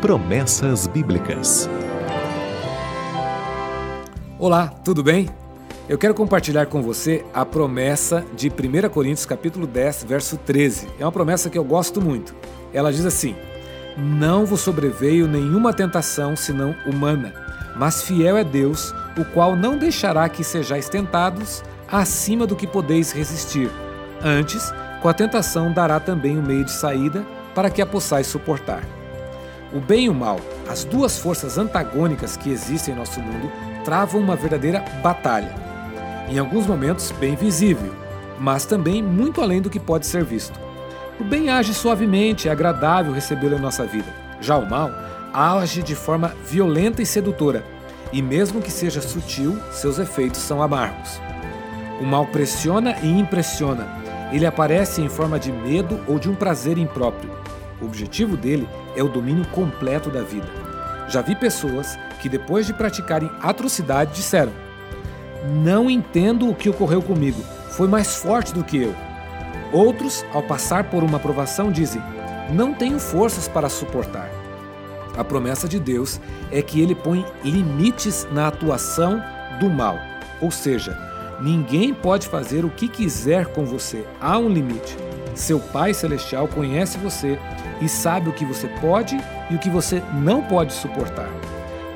Promessas Bíblicas. Olá, tudo bem? Eu quero compartilhar com você a promessa de 1 Coríntios capítulo 10, verso 13. É uma promessa que eu gosto muito. Ela diz assim: Não vos sobreveio nenhuma tentação senão humana, mas fiel é Deus, o qual não deixará que sejais tentados acima do que podeis resistir. Antes, com a tentação dará também o um meio de saída para que a possais suportar. O bem e o mal, as duas forças antagônicas que existem em nosso mundo, travam uma verdadeira batalha. Em alguns momentos, bem visível, mas também muito além do que pode ser visto. O bem age suavemente, é agradável recebê-lo em nossa vida. Já o mal age de forma violenta e sedutora, e mesmo que seja sutil, seus efeitos são amargos. O mal pressiona e impressiona. Ele aparece em forma de medo ou de um prazer impróprio. O objetivo dele é o domínio completo da vida. Já vi pessoas que, depois de praticarem atrocidade, disseram: Não entendo o que ocorreu comigo, foi mais forte do que eu. Outros, ao passar por uma provação, dizem: Não tenho forças para suportar. A promessa de Deus é que ele põe limites na atuação do mal, ou seja, ninguém pode fazer o que quiser com você, há um limite. Seu Pai Celestial conhece você e sabe o que você pode e o que você não pode suportar.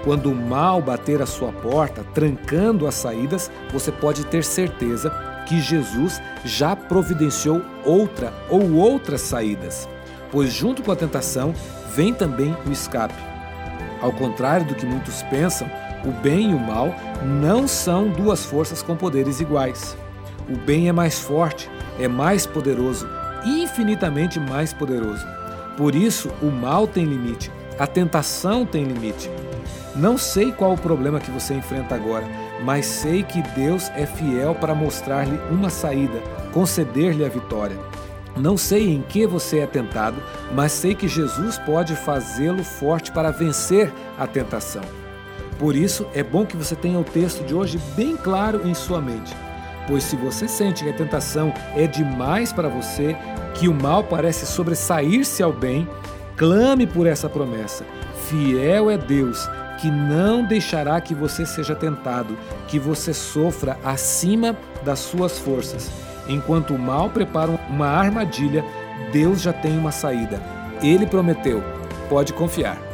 Quando o mal bater a sua porta, trancando as saídas, você pode ter certeza que Jesus já providenciou outra ou outras saídas, pois junto com a tentação vem também o escape. Ao contrário do que muitos pensam, o bem e o mal não são duas forças com poderes iguais. O bem é mais forte, é mais poderoso, infinitamente mais poderoso. Por isso, o mal tem limite, a tentação tem limite. Não sei qual o problema que você enfrenta agora, mas sei que Deus é fiel para mostrar-lhe uma saída, conceder-lhe a vitória. Não sei em que você é tentado, mas sei que Jesus pode fazê-lo forte para vencer a tentação. Por isso, é bom que você tenha o texto de hoje bem claro em sua mente. Pois se você sente que a tentação é demais para você, que o mal parece sobressair-se ao bem, clame por essa promessa. Fiel é Deus, que não deixará que você seja tentado, que você sofra acima das suas forças. Enquanto o mal prepara uma armadilha, Deus já tem uma saída. Ele prometeu. Pode confiar.